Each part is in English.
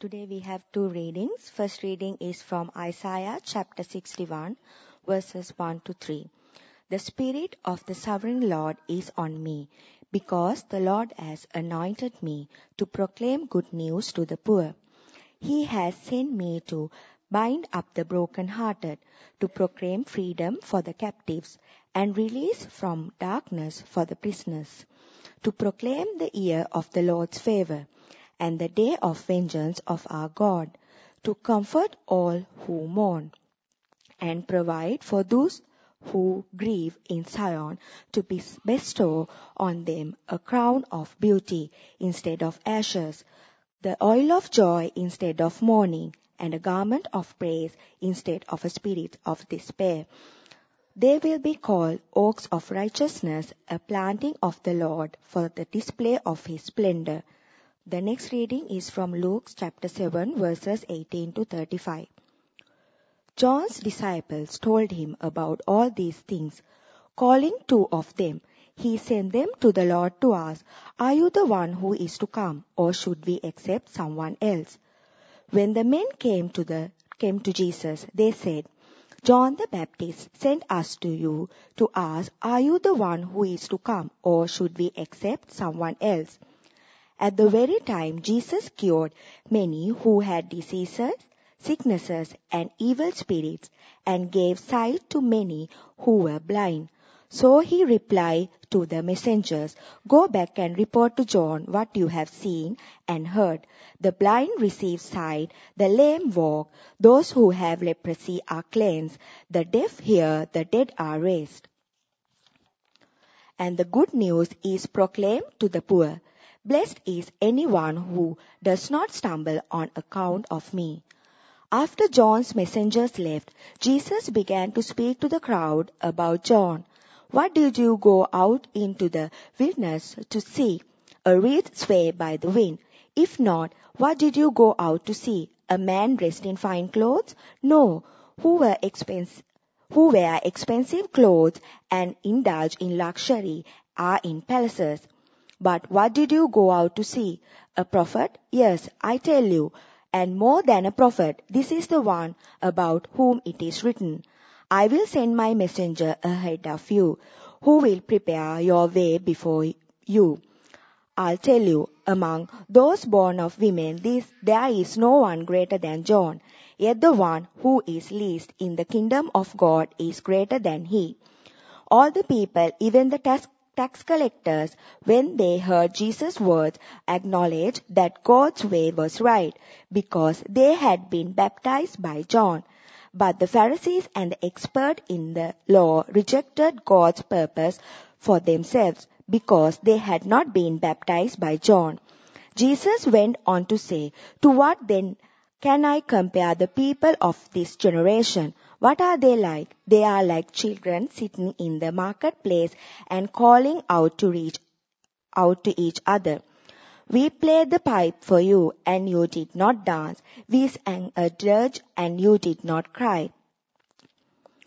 Today we have two readings. First reading is from Isaiah chapter 61, verses 1 to 3. The Spirit of the Sovereign Lord is on me, because the Lord has anointed me to proclaim good news to the poor. He has sent me to bind up the brokenhearted, to proclaim freedom for the captives, and release from darkness for the prisoners, to proclaim the year of the Lord's favor and the day of vengeance of our God, to comfort all who mourn, and provide for those who grieve in Zion, to bestow on them a crown of beauty instead of ashes, the oil of joy instead of mourning, and a garment of praise instead of a spirit of despair. They will be called oaks of righteousness, a planting of the Lord for the display of his splendor. The next reading is from Luke chapter 7 verses 18 to 35. John's disciples told him about all these things. Calling two of them, he sent them to the Lord to ask, Are you the one who is to come, or should we accept someone else? When the men came to the came to Jesus, they said, John the Baptist sent us to you to ask, Are you the one who is to come, or should we accept someone else? At the very time Jesus cured many who had diseases, sicknesses, and evil spirits, and gave sight to many who were blind. So he replied to the messengers, Go back and report to John what you have seen and heard. The blind receive sight, the lame walk, those who have leprosy are cleansed, the deaf hear, the dead are raised. And the good news is proclaimed to the poor. Blessed is anyone who does not stumble on account of me. After John's messengers left, Jesus began to speak to the crowd about John. What did you go out into the wilderness to see? A reed swayed by the wind. If not, what did you go out to see? A man dressed in fine clothes? No. Who were expensive? Who wear expensive clothes and indulge in luxury are in palaces. But what did you go out to see? A prophet? Yes, I tell you, and more than a prophet, this is the one about whom it is written. I will send my messenger ahead of you, who will prepare your way before you. I'll tell you, among those born of women, this, there is no one greater than John. Yet the one who is least in the kingdom of God is greater than he. All the people, even the tax tax collectors, when they heard Jesus' words, acknowledged that God's way was right because they had been baptized by John. But the Pharisees and the expert in the law rejected God's purpose for themselves because they had not been baptized by John. Jesus went on to say, To what then can I compare the people of this generation? What are they like? They are like children sitting in the marketplace and calling out to reach out to each other. We played the pipe for you and you did not dance. We sang a dirge and you did not cry.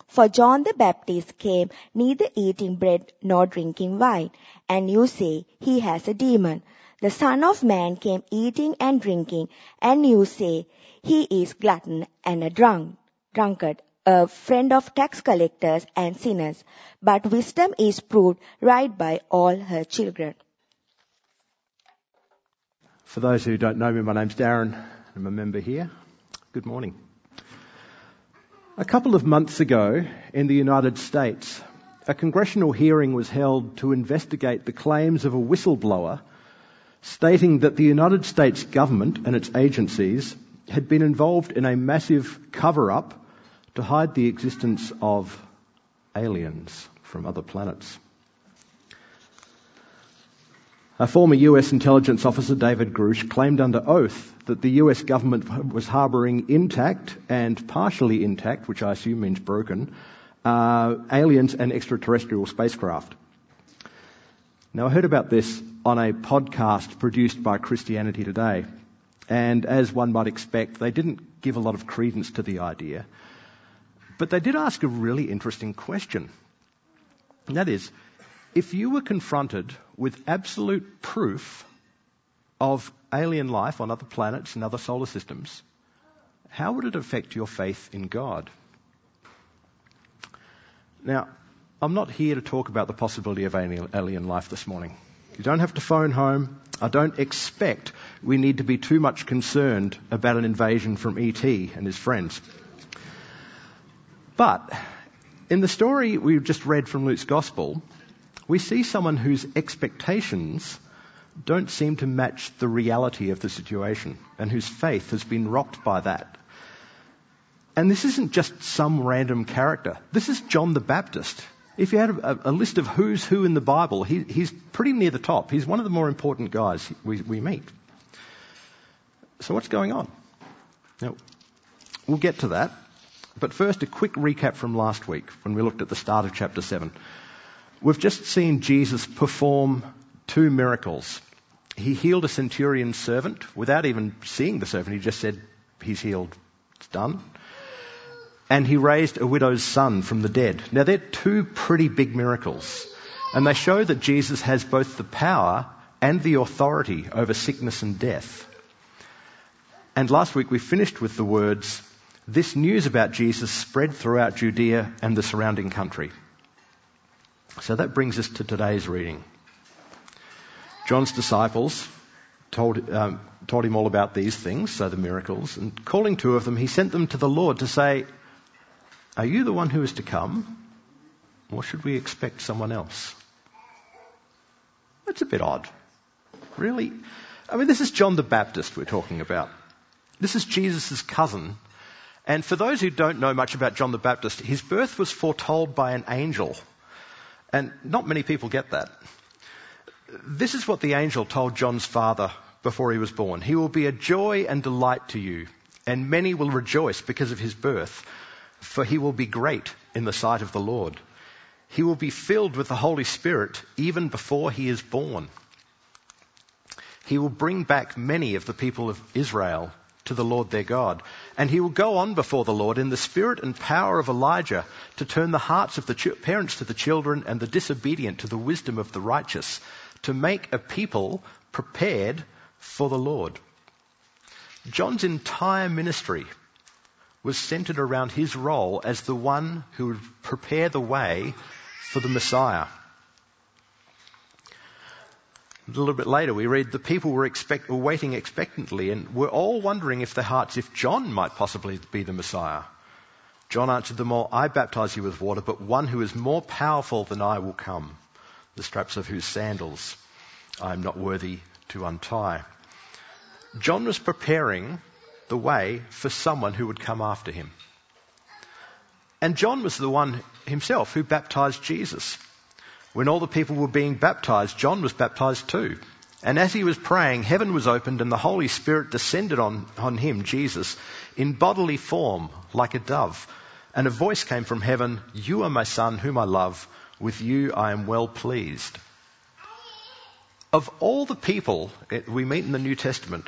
For John the Baptist came neither eating bread nor drinking wine, and you say he has a demon. The Son of Man came eating and drinking, and you say he is glutton and a drunk, drunkard, a friend of tax collectors and sinners, but wisdom is proved right by all her children. For those who don't know me, my name's Darren. I'm a member here. Good morning. A couple of months ago in the United States, a congressional hearing was held to investigate the claims of a whistleblower stating that the United States government and its agencies had been involved in a massive cover up to hide the existence of aliens from other planets. A former US intelligence officer, David Grusch, claimed under oath that the US government was harboring intact and partially intact, which I assume means broken, uh, aliens and extraterrestrial spacecraft. Now, I heard about this on a podcast produced by Christianity Today. And as one might expect, they didn't give a lot of credence to the idea. But they did ask a really interesting question. And that is, if you were confronted with absolute proof of alien life on other planets and other solar systems, how would it affect your faith in God? Now, I'm not here to talk about the possibility of alien life this morning. You don't have to phone home. I don't expect we need to be too much concerned about an invasion from E.T. and his friends. But in the story we've just read from Luke's Gospel, we see someone whose expectations don't seem to match the reality of the situation and whose faith has been rocked by that. And this isn't just some random character. This is John the Baptist. If you had a, a list of who's who in the Bible, he, he's pretty near the top. He's one of the more important guys we, we meet. So what's going on? Now, we'll get to that. But first, a quick recap from last week when we looked at the start of chapter 7. We've just seen Jesus perform two miracles. He healed a centurion's servant without even seeing the servant. He just said, He's healed. It's done and he raised a widow's son from the dead. Now, they're two pretty big miracles, and they show that Jesus has both the power and the authority over sickness and death. And last week we finished with the words, This news about Jesus spread throughout Judea and the surrounding country. So that brings us to today's reading. John's disciples told, um, told him all about these things, so the miracles, and calling two of them, he sent them to the Lord to say, are you the one who is to come? Or should we expect someone else? That's a bit odd. Really? I mean, this is John the Baptist we're talking about. This is Jesus' cousin. And for those who don't know much about John the Baptist, his birth was foretold by an angel. And not many people get that. This is what the angel told John's father before he was born. He will be a joy and delight to you, and many will rejoice because of his birth for he will be great in the sight of the Lord. He will be filled with the Holy Spirit even before he is born. He will bring back many of the people of Israel to the Lord their God. And he will go on before the Lord in the spirit and power of Elijah to turn the hearts of the ch- parents to the children and the disobedient to the wisdom of the righteous, to make a people prepared for the Lord. John's entire ministry was centered around his role as the one who would prepare the way for the Messiah. A little bit later, we read the people were, expect, were waiting expectantly and were all wondering if their hearts if John might possibly be the Messiah. John answered them all, I baptize you with water, but one who is more powerful than I will come, the straps of whose sandals I am not worthy to untie. John was preparing the way for someone who would come after him. And John was the one himself who baptized Jesus. When all the people were being baptized, John was baptized too. And as he was praying, heaven was opened and the Holy Spirit descended on, on him, Jesus, in bodily form, like a dove. And a voice came from heaven, You are my son, whom I love. With you I am well pleased. Of all the people we meet in the New Testament,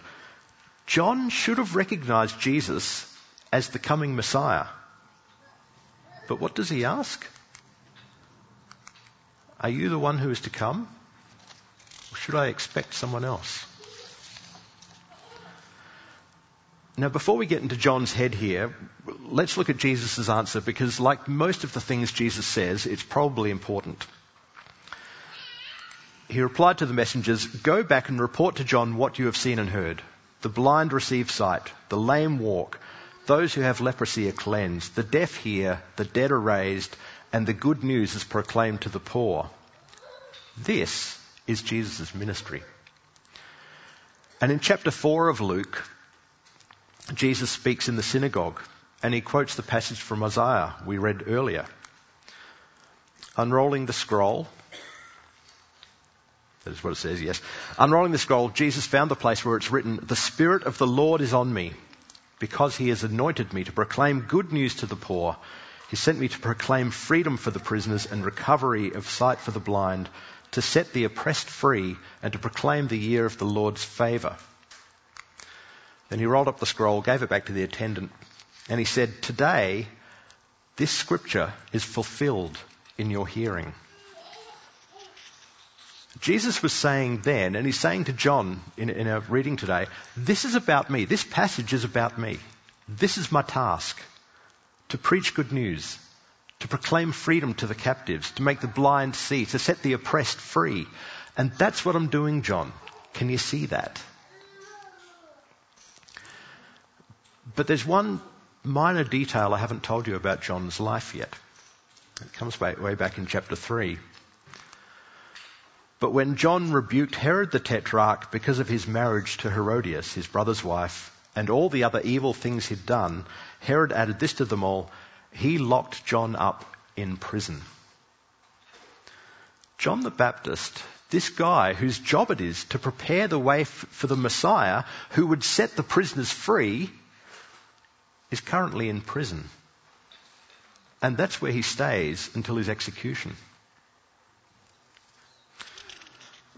John should have recognized Jesus as the coming Messiah. But what does he ask? Are you the one who is to come? Or should I expect someone else? Now, before we get into John's head here, let's look at Jesus' answer because, like most of the things Jesus says, it's probably important. He replied to the messengers, Go back and report to John what you have seen and heard. The blind receive sight, the lame walk, those who have leprosy are cleansed, the deaf hear, the dead are raised, and the good news is proclaimed to the poor. This is Jesus' ministry. And in chapter 4 of Luke, Jesus speaks in the synagogue and he quotes the passage from Isaiah we read earlier. Unrolling the scroll, that is what it says, yes. Unrolling the scroll, Jesus found the place where it's written, The Spirit of the Lord is on me, because he has anointed me to proclaim good news to the poor. He sent me to proclaim freedom for the prisoners and recovery of sight for the blind, to set the oppressed free, and to proclaim the year of the Lord's favour. Then he rolled up the scroll, gave it back to the attendant, and he said, Today, this scripture is fulfilled in your hearing. Jesus was saying then, and he's saying to John in, in our reading today, this is about me. This passage is about me. This is my task to preach good news, to proclaim freedom to the captives, to make the blind see, to set the oppressed free. And that's what I'm doing, John. Can you see that? But there's one minor detail I haven't told you about John's life yet. It comes way, way back in chapter 3. But when John rebuked Herod the Tetrarch because of his marriage to Herodias, his brother's wife, and all the other evil things he'd done, Herod added this to them all he locked John up in prison. John the Baptist, this guy whose job it is to prepare the way f- for the Messiah who would set the prisoners free, is currently in prison. And that's where he stays until his execution.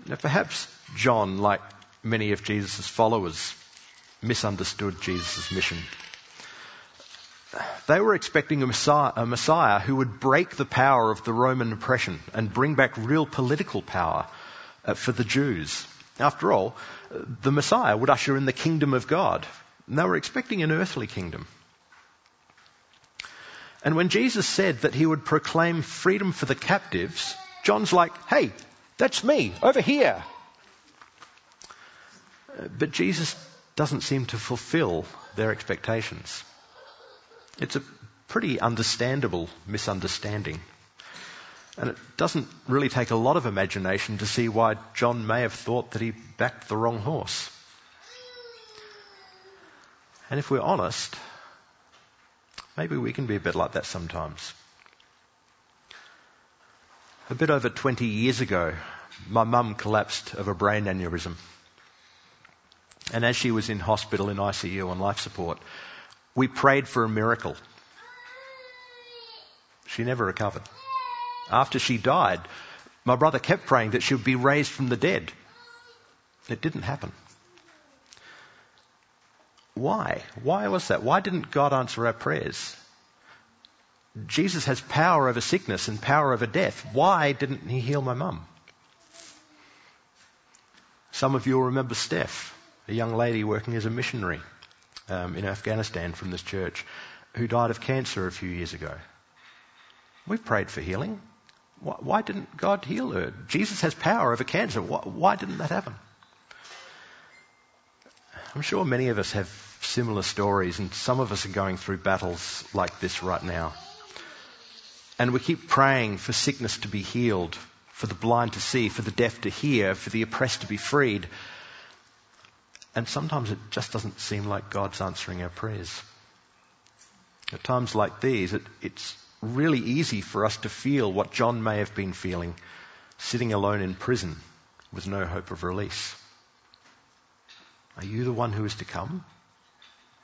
Now, perhaps John, like many of Jesus' followers, misunderstood Jesus' mission. They were expecting a messiah, a messiah, who would break the power of the Roman oppression and bring back real political power uh, for the Jews. After all, the Messiah would usher in the kingdom of God. And they were expecting an earthly kingdom. And when Jesus said that he would proclaim freedom for the captives, John's like, hey, that's me, over here. But Jesus doesn't seem to fulfill their expectations. It's a pretty understandable misunderstanding. And it doesn't really take a lot of imagination to see why John may have thought that he backed the wrong horse. And if we're honest, Maybe we can be a bit like that sometimes. A bit over 20 years ago, my mum collapsed of a brain aneurysm. And as she was in hospital in ICU on life support, we prayed for a miracle. She never recovered. After she died, my brother kept praying that she would be raised from the dead. It didn't happen. Why? Why was that? Why didn't God answer our prayers? Jesus has power over sickness and power over death. Why didn't he heal my mum? Some of you will remember Steph, a young lady working as a missionary um, in Afghanistan from this church, who died of cancer a few years ago. We've prayed for healing. Why, why didn't God heal her? Jesus has power over cancer. Why, why didn't that happen? I'm sure many of us have similar stories, and some of us are going through battles like this right now. And we keep praying for sickness to be healed, for the blind to see, for the deaf to hear, for the oppressed to be freed. And sometimes it just doesn't seem like God's answering our prayers. At times like these, it, it's really easy for us to feel what John may have been feeling, sitting alone in prison with no hope of release. Are you the one who is to come?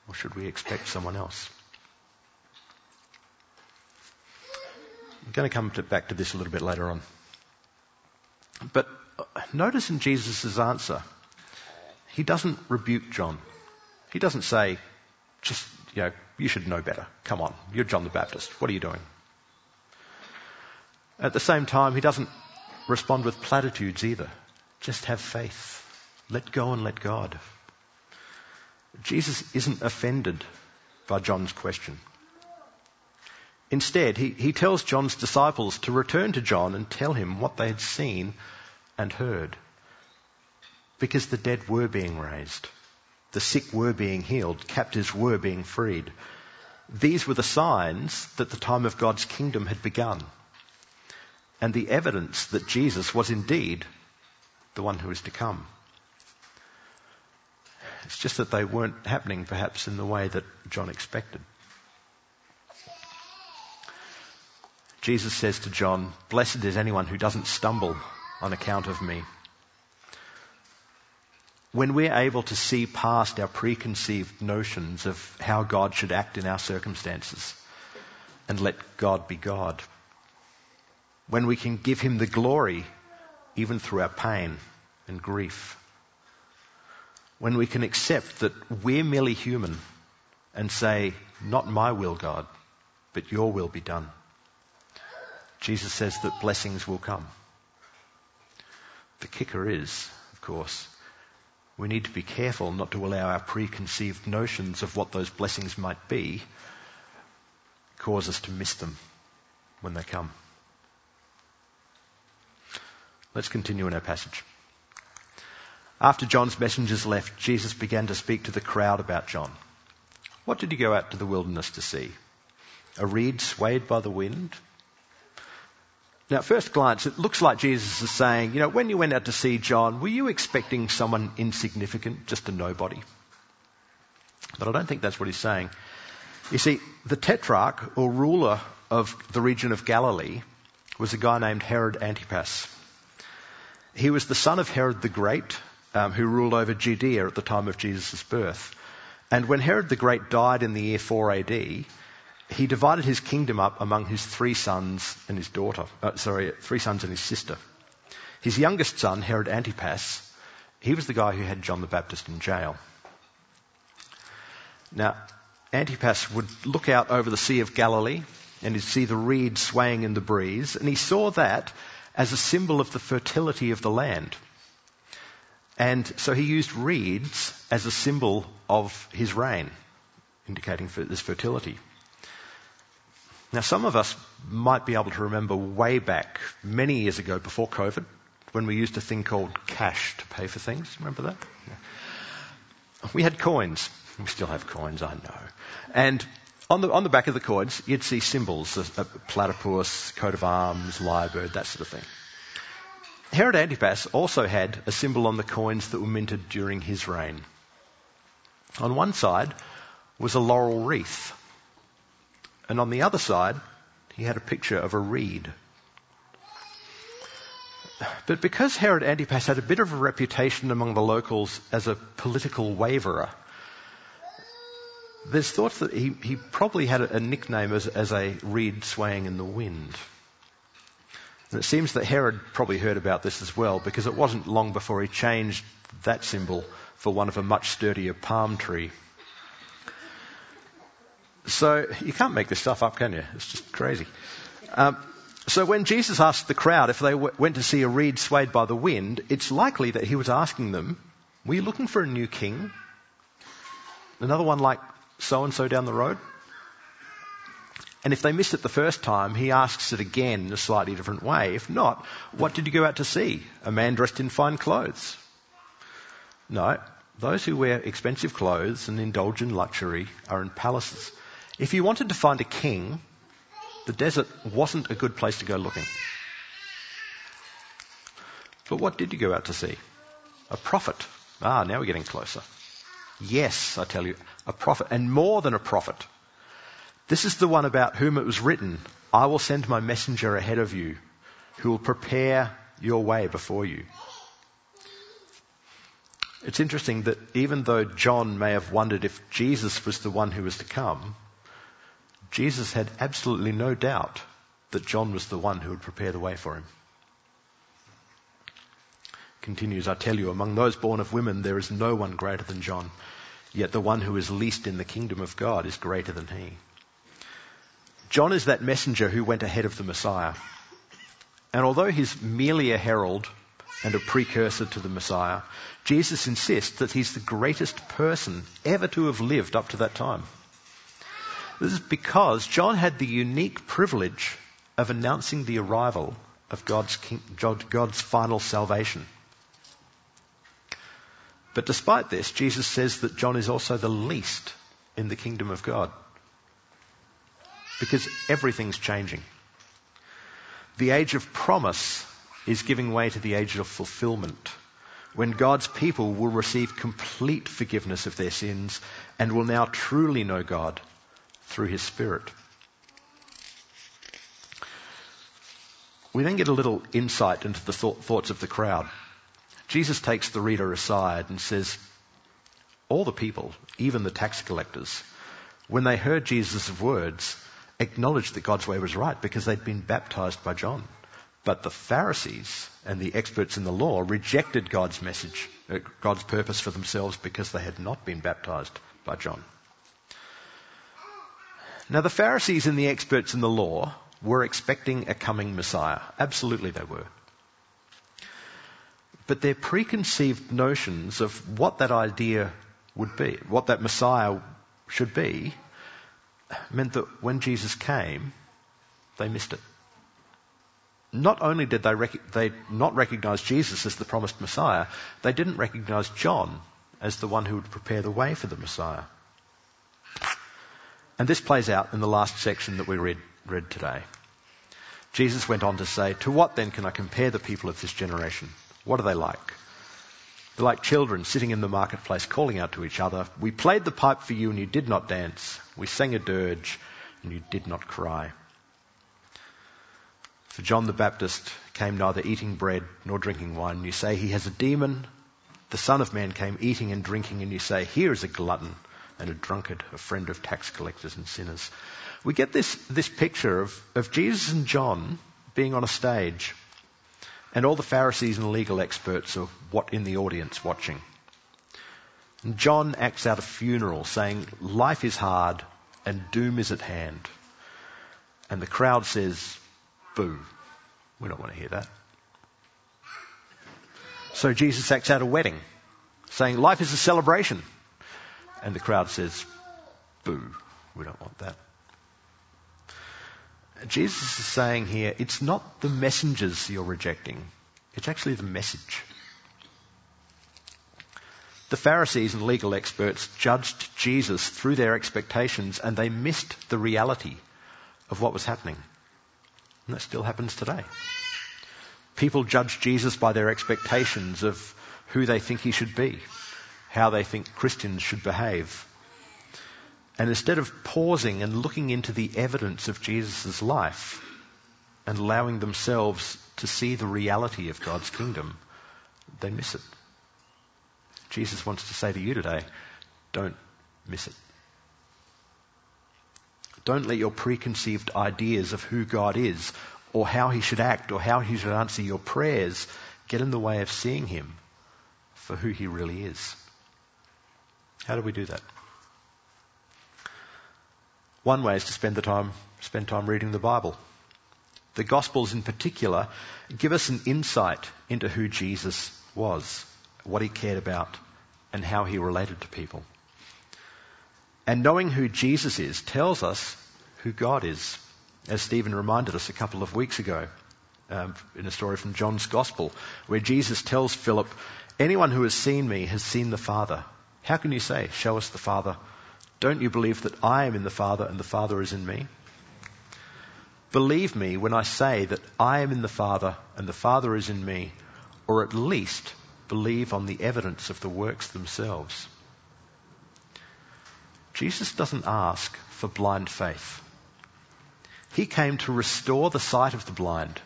Or should we expect someone else? I'm going to come to, back to this a little bit later on. But uh, notice in Jesus' answer, he doesn't rebuke John. He doesn't say, just, you know, you should know better. Come on, you're John the Baptist. What are you doing? At the same time, he doesn't respond with platitudes either. Just have faith. Let go and let God. Jesus isn't offended by John's question. Instead, he, he tells John's disciples to return to John and tell him what they had seen and heard. Because the dead were being raised, the sick were being healed, captives were being freed. These were the signs that the time of God's kingdom had begun, and the evidence that Jesus was indeed the one who is to come. It's just that they weren't happening perhaps in the way that John expected. Jesus says to John, Blessed is anyone who doesn't stumble on account of me. When we're able to see past our preconceived notions of how God should act in our circumstances and let God be God. When we can give Him the glory even through our pain and grief when we can accept that we're merely human and say, Not my will, God, but your will be done. Jesus says that blessings will come. The kicker is, of course, we need to be careful not to allow our preconceived notions of what those blessings might be cause us to miss them when they come. Let's continue in our passage. After John's messengers left, Jesus began to speak to the crowd about John. What did he go out to the wilderness to see? A reed swayed by the wind? Now, at first glance, it looks like Jesus is saying, you know, when you went out to see John, were you expecting someone insignificant, just a nobody? But I don't think that's what he's saying. You see, the tetrarch or ruler of the region of Galilee was a guy named Herod Antipas. He was the son of Herod the Great, um, who ruled over Judea at the time of Jesus' birth. And when Herod the Great died in the year 4 AD, he divided his kingdom up among his three sons and his daughter. Uh, sorry, three sons and his sister. His youngest son, Herod Antipas, he was the guy who had John the Baptist in jail. Now, Antipas would look out over the Sea of Galilee and he'd see the reed swaying in the breeze, and he saw that as a symbol of the fertility of the land. And so he used reeds as a symbol of his reign, indicating this fertility. Now, some of us might be able to remember way back, many years ago, before COVID, when we used a thing called cash to pay for things. Remember that? Yeah. We had coins. We still have coins, I know. And on the, on the back of the coins, you'd see symbols, a, a platypus, coat of arms, lyrebird, that sort of thing. Herod Antipas also had a symbol on the coins that were minted during his reign. On one side was a laurel wreath, and on the other side, he had a picture of a reed. But because Herod Antipas had a bit of a reputation among the locals as a political waverer, there's thoughts that he, he probably had a, a nickname as, as a reed swaying in the wind. And it seems that Herod probably heard about this as well because it wasn't long before he changed that symbol for one of a much sturdier palm tree. So you can't make this stuff up, can you? It's just crazy. Um, so when Jesus asked the crowd if they w- went to see a reed swayed by the wind, it's likely that he was asking them, "Were you looking for a new king? Another one like so and so down the road? And if they missed it the first time, he asks it again in a slightly different way. If not, what did you go out to see? A man dressed in fine clothes? No, those who wear expensive clothes and indulge in luxury are in palaces. If you wanted to find a king, the desert wasn't a good place to go looking. But what did you go out to see? A prophet. Ah, now we're getting closer. Yes, I tell you, a prophet, and more than a prophet. This is the one about whom it was written, I will send my messenger ahead of you, who will prepare your way before you. It's interesting that even though John may have wondered if Jesus was the one who was to come, Jesus had absolutely no doubt that John was the one who would prepare the way for him. Continues, I tell you, among those born of women, there is no one greater than John. Yet the one who is least in the kingdom of God is greater than he. John is that messenger who went ahead of the Messiah. And although he's merely a herald and a precursor to the Messiah, Jesus insists that he's the greatest person ever to have lived up to that time. This is because John had the unique privilege of announcing the arrival of God's, king, God's final salvation. But despite this, Jesus says that John is also the least in the kingdom of God. Because everything's changing. The age of promise is giving way to the age of fulfillment, when God's people will receive complete forgiveness of their sins and will now truly know God through His Spirit. We then get a little insight into the thoughts of the crowd. Jesus takes the reader aside and says, All the people, even the tax collectors, when they heard Jesus' words, acknowledged that God's way was right because they'd been baptized by John. But the Pharisees and the experts in the law rejected God's message, uh, God's purpose for themselves because they had not been baptized by John. Now, the Pharisees and the experts in the law were expecting a coming Messiah. Absolutely, they were. but their preconceived notions of what that idea would be, what that Messiah should be, meant that when Jesus came, they missed it. Not only did they, rec- they not recognize Jesus as the promised Messiah, they didn't recognize John as the one who would prepare the way for the Messiah. And this plays out in the last section that we read, read today. Jesus went on to say, To what then can I compare the people of this generation? What are they like? They're like children sitting in the marketplace calling out to each other, We played the pipe for you and you did not dance. We sang a dirge and you did not cry. For John the Baptist came neither eating bread nor drinking wine. You say he has a demon. The Son of Man came eating and drinking, and you say, Here is a glutton and a drunkard, a friend of tax collectors and sinners. We get this, this picture of, of Jesus and John being on a stage, and all the Pharisees and legal experts are what in the audience watching. And John acts out a funeral saying, Life is hard and doom is at hand. And the crowd says, Boo. We don't want to hear that. So Jesus acts out a wedding, saying, Life is a celebration. And the crowd says, Boo. We don't want that. Jesus is saying here, it's not the messengers you're rejecting, it's actually the message. The Pharisees and legal experts judged Jesus through their expectations and they missed the reality of what was happening. And that still happens today. People judge Jesus by their expectations of who they think he should be, how they think Christians should behave. And instead of pausing and looking into the evidence of Jesus' life and allowing themselves to see the reality of God's kingdom, they miss it. Jesus wants to say to you today, don't miss it. Don't let your preconceived ideas of who God is or how he should act or how he should answer your prayers get in the way of seeing him for who he really is. How do we do that? One way is to spend the time, spend time reading the Bible. The Gospels in particular give us an insight into who Jesus was, what he cared about, and how he related to people. And knowing who Jesus is tells us who God is, as Stephen reminded us a couple of weeks ago um, in a story from John's Gospel, where Jesus tells Philip, Anyone who has seen me has seen the Father. How can you say, Show us the Father? Don't you believe that I am in the Father and the Father is in me? Believe me when I say that I am in the Father and the Father is in me, or at least believe on the evidence of the works themselves. Jesus doesn't ask for blind faith. He came to restore the sight of the blind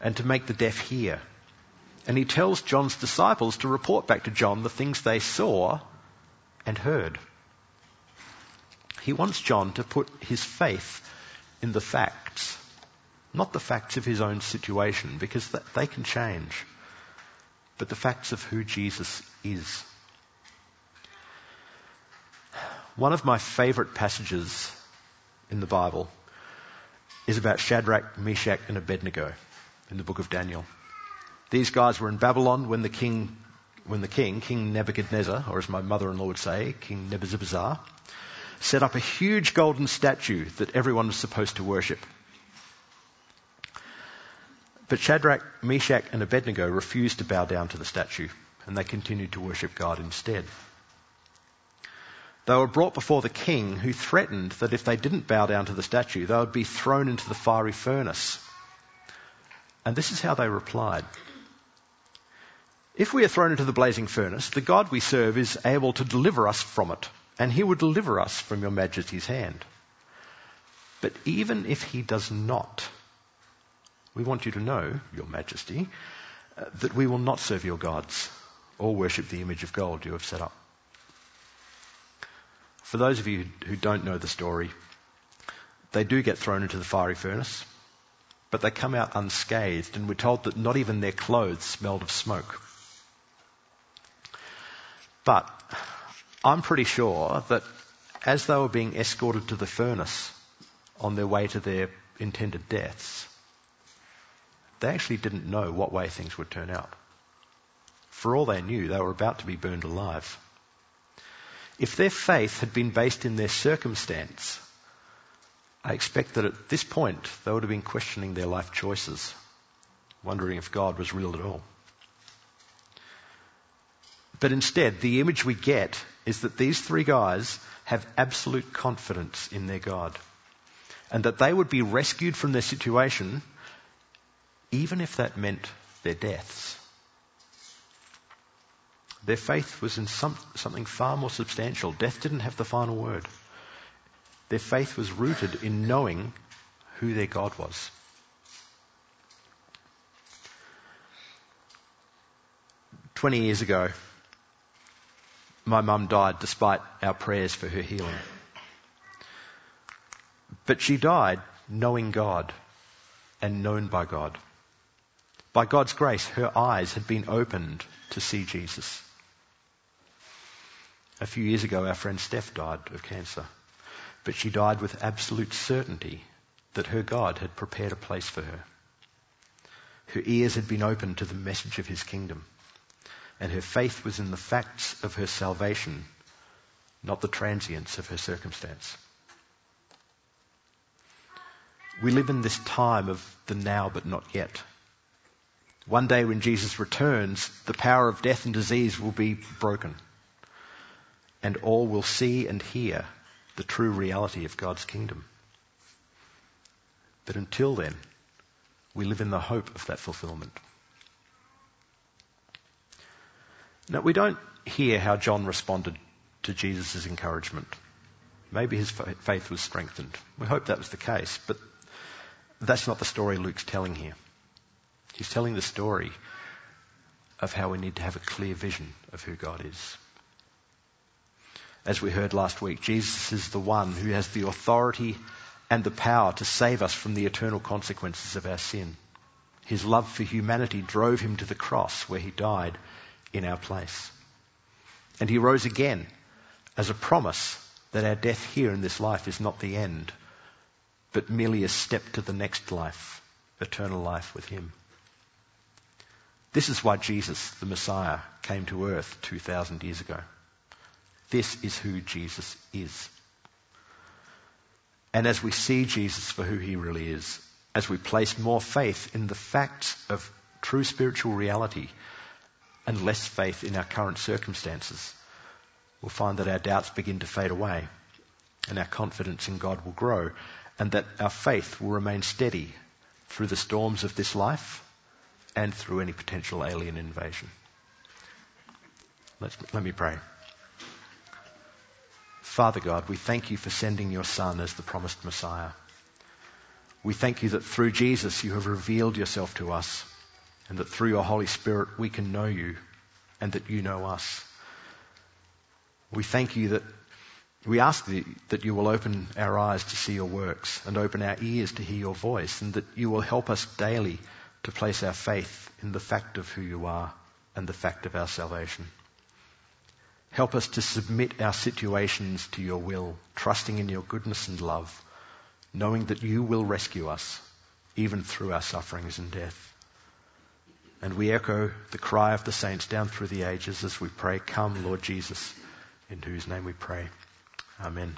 and to make the deaf hear. And he tells John's disciples to report back to John the things they saw and heard. He wants John to put his faith in the facts, not the facts of his own situation, because they can change, but the facts of who Jesus is. One of my favorite passages in the Bible is about Shadrach, Meshach, and Abednego in the book of Daniel. These guys were in Babylon when the king, when the king, King Nebuchadnezzar, or as my mother-in-law would say, King Nebuchadnezzar, set up a huge golden statue that everyone was supposed to worship. But Shadrach, Meshach, and Abednego refused to bow down to the statue, and they continued to worship God instead. They were brought before the king, who threatened that if they didn't bow down to the statue, they would be thrown into the fiery furnace. And this is how they replied. If we are thrown into the blazing furnace, the God we serve is able to deliver us from it and he will deliver us from your majesty's hand. But even if he does not, we want you to know, your majesty, uh, that we will not serve your gods or worship the image of gold you have set up. For those of you who don't know the story, they do get thrown into the fiery furnace, but they come out unscathed, and we're told that not even their clothes smelled of smoke. But I'm pretty sure that as they were being escorted to the furnace on their way to their intended deaths, they actually didn't know what way things would turn out. For all they knew, they were about to be burned alive. If their faith had been based in their circumstance, I expect that at this point they would have been questioning their life choices, wondering if God was real at all. But instead, the image we get is that these three guys have absolute confidence in their God and that they would be rescued from their situation even if that meant their deaths. Their faith was in some, something far more substantial. Death didn't have the final word. Their faith was rooted in knowing who their God was. Twenty years ago, my mum died despite our prayers for her healing. But she died knowing God and known by God. By God's grace, her eyes had been opened to see Jesus. A few years ago, our friend Steph died of cancer, but she died with absolute certainty that her God had prepared a place for her. Her ears had been opened to the message of his kingdom, and her faith was in the facts of her salvation, not the transience of her circumstance. We live in this time of the now but not yet. One day when Jesus returns, the power of death and disease will be broken and all will see and hear the true reality of God's kingdom. But until then, we live in the hope of that fulfillment. Now, we don't hear how John responded to Jesus' encouragement. Maybe his faith was strengthened. We hope that was the case, but that's not the story Luke's telling here. He's telling the story of how we need to have a clear vision of who God is as we heard last week, Jesus is the one who has the authority and the power to save us from the eternal consequences of our sin. His love for humanity drove him to the cross where he died in our place. And he rose again as a promise that our death here in this life is not the end, but merely a step to the next life, eternal life with him. This is why Jesus, the Messiah, came to earth 2,000 years ago. This is who Jesus is. And as we see Jesus for who he really is, as we place more faith in the facts of true spiritual reality and less faith in our current circumstances, we'll find that our doubts begin to fade away and our confidence in God will grow and that our faith will remain steady through the storms of this life and through any potential alien invasion. Let's, let me pray. Father God, we thank you for sending your Son as the promised Messiah. We thank you that through Jesus you have revealed yourself to us and that through your Holy Spirit we can know you and that you know us. We thank you that we ask that you will open our eyes to see your works and open our ears to hear your voice and that you will help us daily to place our faith in the fact of who you are and the fact of our salvation. Help us to submit our situations to your will, trusting in your goodness and love, knowing that you will rescue us, even through our sufferings and death. And we echo the cry of the saints down through the ages as we pray, Come, Lord Jesus, in whose name we pray. Amen.